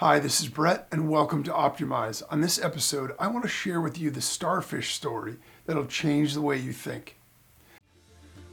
Hi, this is Brett, and welcome to Optimize. On this episode, I want to share with you the starfish story that'll change the way you think.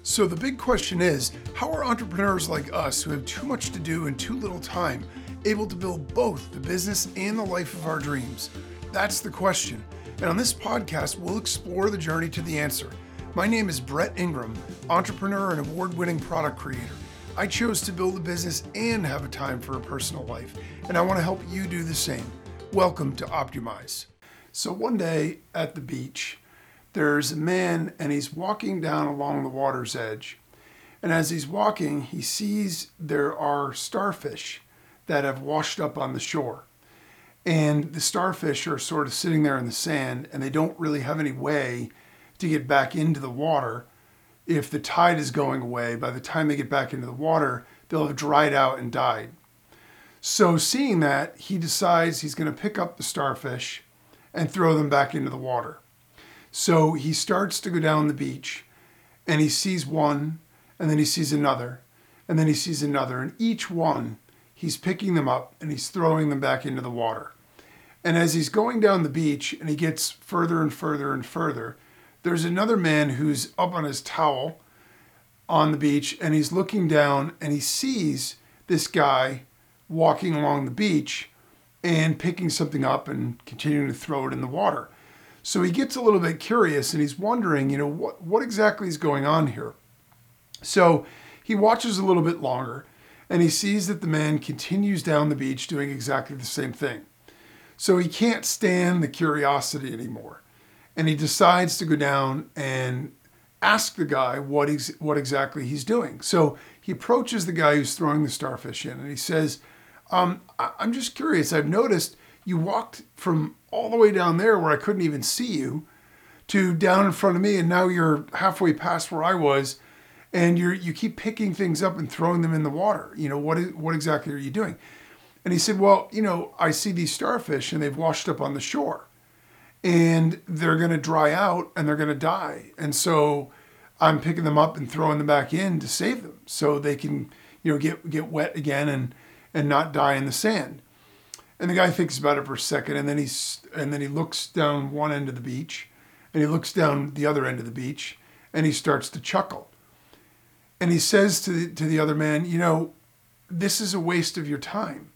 So, the big question is how are entrepreneurs like us who have too much to do and too little time able to build both the business and the life of our dreams? That's the question. And on this podcast, we'll explore the journey to the answer. My name is Brett Ingram, entrepreneur and award winning product creator. I chose to build a business and have a time for a personal life, and I want to help you do the same. Welcome to Optimize. So, one day at the beach, there's a man and he's walking down along the water's edge. And as he's walking, he sees there are starfish that have washed up on the shore. And the starfish are sort of sitting there in the sand and they don't really have any way to get back into the water if the tide is going away, by the time they get back into the water, they'll have dried out and died. So, seeing that, he decides he's going to pick up the starfish and throw them back into the water. So, he starts to go down the beach and he sees one, and then he sees another, and then he sees another. And each one, he's picking them up and he's throwing them back into the water. And as he's going down the beach and he gets further and further and further, there's another man who's up on his towel on the beach and he's looking down and he sees this guy walking along the beach and picking something up and continuing to throw it in the water. So he gets a little bit curious and he's wondering, you know, what, what exactly is going on here? So he watches a little bit longer and he sees that the man continues down the beach doing exactly the same thing. So he can't stand the curiosity anymore and he decides to go down and ask the guy what he's, what exactly he's doing. So he approaches the guy who's throwing the starfish in, and he says, um, "I'm just curious. I've noticed you walked from all the way down there where I couldn't even see you, to down in front of me, and now you're halfway past where I was." And you you keep picking things up and throwing them in the water. You know what? Is, what exactly are you doing? And he said, "Well, you know, I see these starfish, and they've washed up on the shore." And they're going to dry out and they're going to die. And so I'm picking them up and throwing them back in to save them so they can, you know, get get wet again and and not die in the sand. And the guy thinks about it for a second and then he's and then he looks down one end of the beach and he looks down the other end of the beach and he starts to chuckle. And he says to the, to the other man, you know, this is a waste of your time.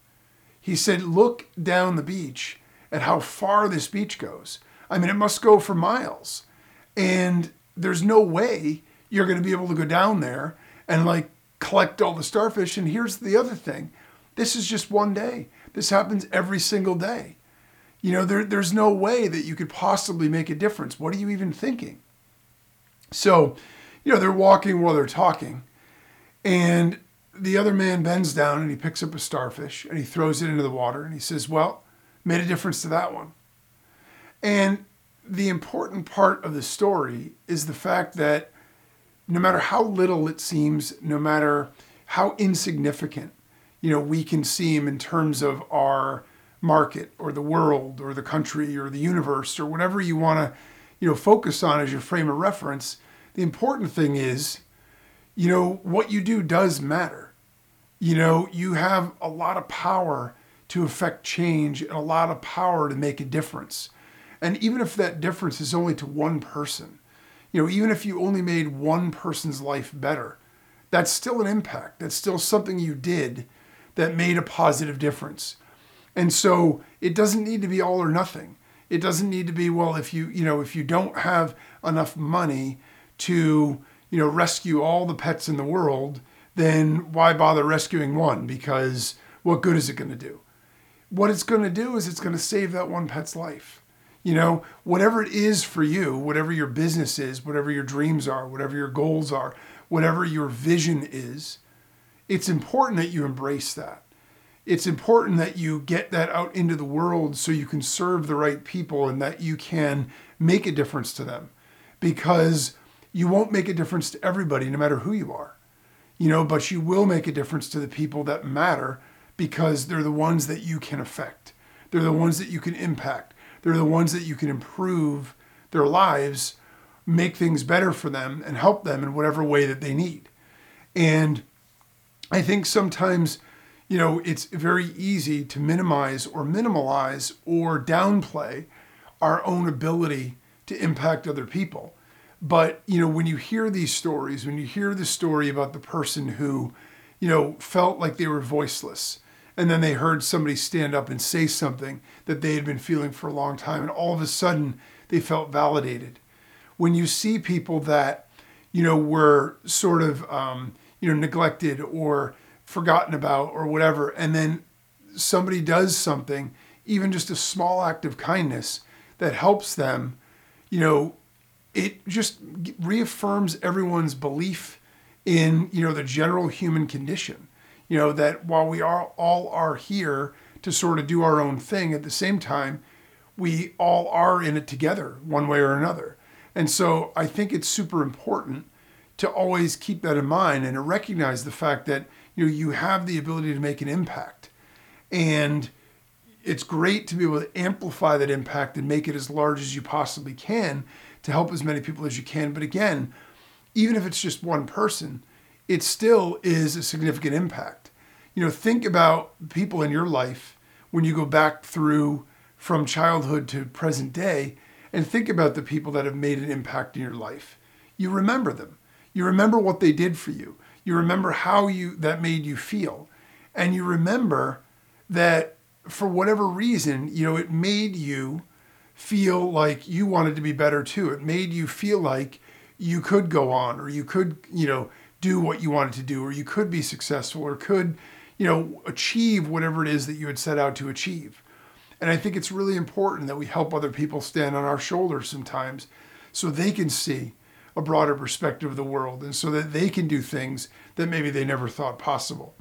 He said, look down the beach at how far this beach goes. I mean, it must go for miles. And there's no way you're going to be able to go down there and like collect all the starfish. And here's the other thing this is just one day, this happens every single day. You know, there, there's no way that you could possibly make a difference. What are you even thinking? So, you know, they're walking while they're talking. And the other man bends down and he picks up a starfish and he throws it into the water and he says, Well, made a difference to that one. And the important part of the story is the fact that no matter how little it seems, no matter how insignificant, you know, we can seem in terms of our market or the world or the country or the universe or whatever you want to, you know, focus on as your frame of reference, the important thing is, you know, what you do does matter. You know, you have a lot of power to affect change and a lot of power to make a difference. And even if that difference is only to one person, you know, even if you only made one person's life better, that's still an impact. That's still something you did that made a positive difference. And so it doesn't need to be all or nothing. It doesn't need to be, well, if you, you know, if you don't have enough money to, you know, rescue all the pets in the world, then why bother rescuing one? Because what good is it going to do? What it's going to do is it's going to save that one pet's life. You know, whatever it is for you, whatever your business is, whatever your dreams are, whatever your goals are, whatever your vision is, it's important that you embrace that. It's important that you get that out into the world so you can serve the right people and that you can make a difference to them because you won't make a difference to everybody no matter who you are. You know, but you will make a difference to the people that matter because they're the ones that you can affect. They're the ones that you can impact. They're the ones that you can improve their lives, make things better for them, and help them in whatever way that they need. And I think sometimes, you know, it's very easy to minimize or minimalize or downplay our own ability to impact other people. But, you know, when you hear these stories, when you hear the story about the person who, you know, felt like they were voiceless, and then they heard somebody stand up and say something that they had been feeling for a long time, and all of a sudden they felt validated. When you see people that, you know, were sort of, um, you know, neglected or forgotten about or whatever, and then somebody does something, even just a small act of kindness that helps them, you know, it just reaffirms everyone's belief in, you know, the general human condition. You know, that while we are all are here to sort of do our own thing, at the same time, we all are in it together one way or another. And so I think it's super important to always keep that in mind and to recognize the fact that you know you have the ability to make an impact. And it's great to be able to amplify that impact and make it as large as you possibly can to help as many people as you can. But again, even if it's just one person, it still is a significant impact. You know, think about people in your life when you go back through from childhood to present day and think about the people that have made an impact in your life. You remember them. You remember what they did for you. You remember how you that made you feel. And you remember that for whatever reason, you know, it made you feel like you wanted to be better too. It made you feel like you could go on or you could, you know, do what you wanted to do or you could be successful or could, you know, achieve whatever it is that you had set out to achieve. And I think it's really important that we help other people stand on our shoulders sometimes so they can see a broader perspective of the world and so that they can do things that maybe they never thought possible.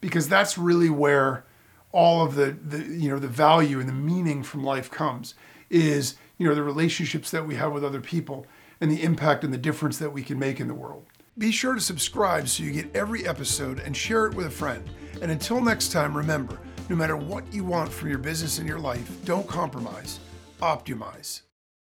Because that's really where all of the, the you know the value and the meaning from life comes is you know the relationships that we have with other people and the impact and the difference that we can make in the world. Be sure to subscribe so you get every episode and share it with a friend. And until next time, remember, no matter what you want from your business and your life, don't compromise, optimize.